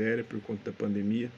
matéria por conta da pandemia.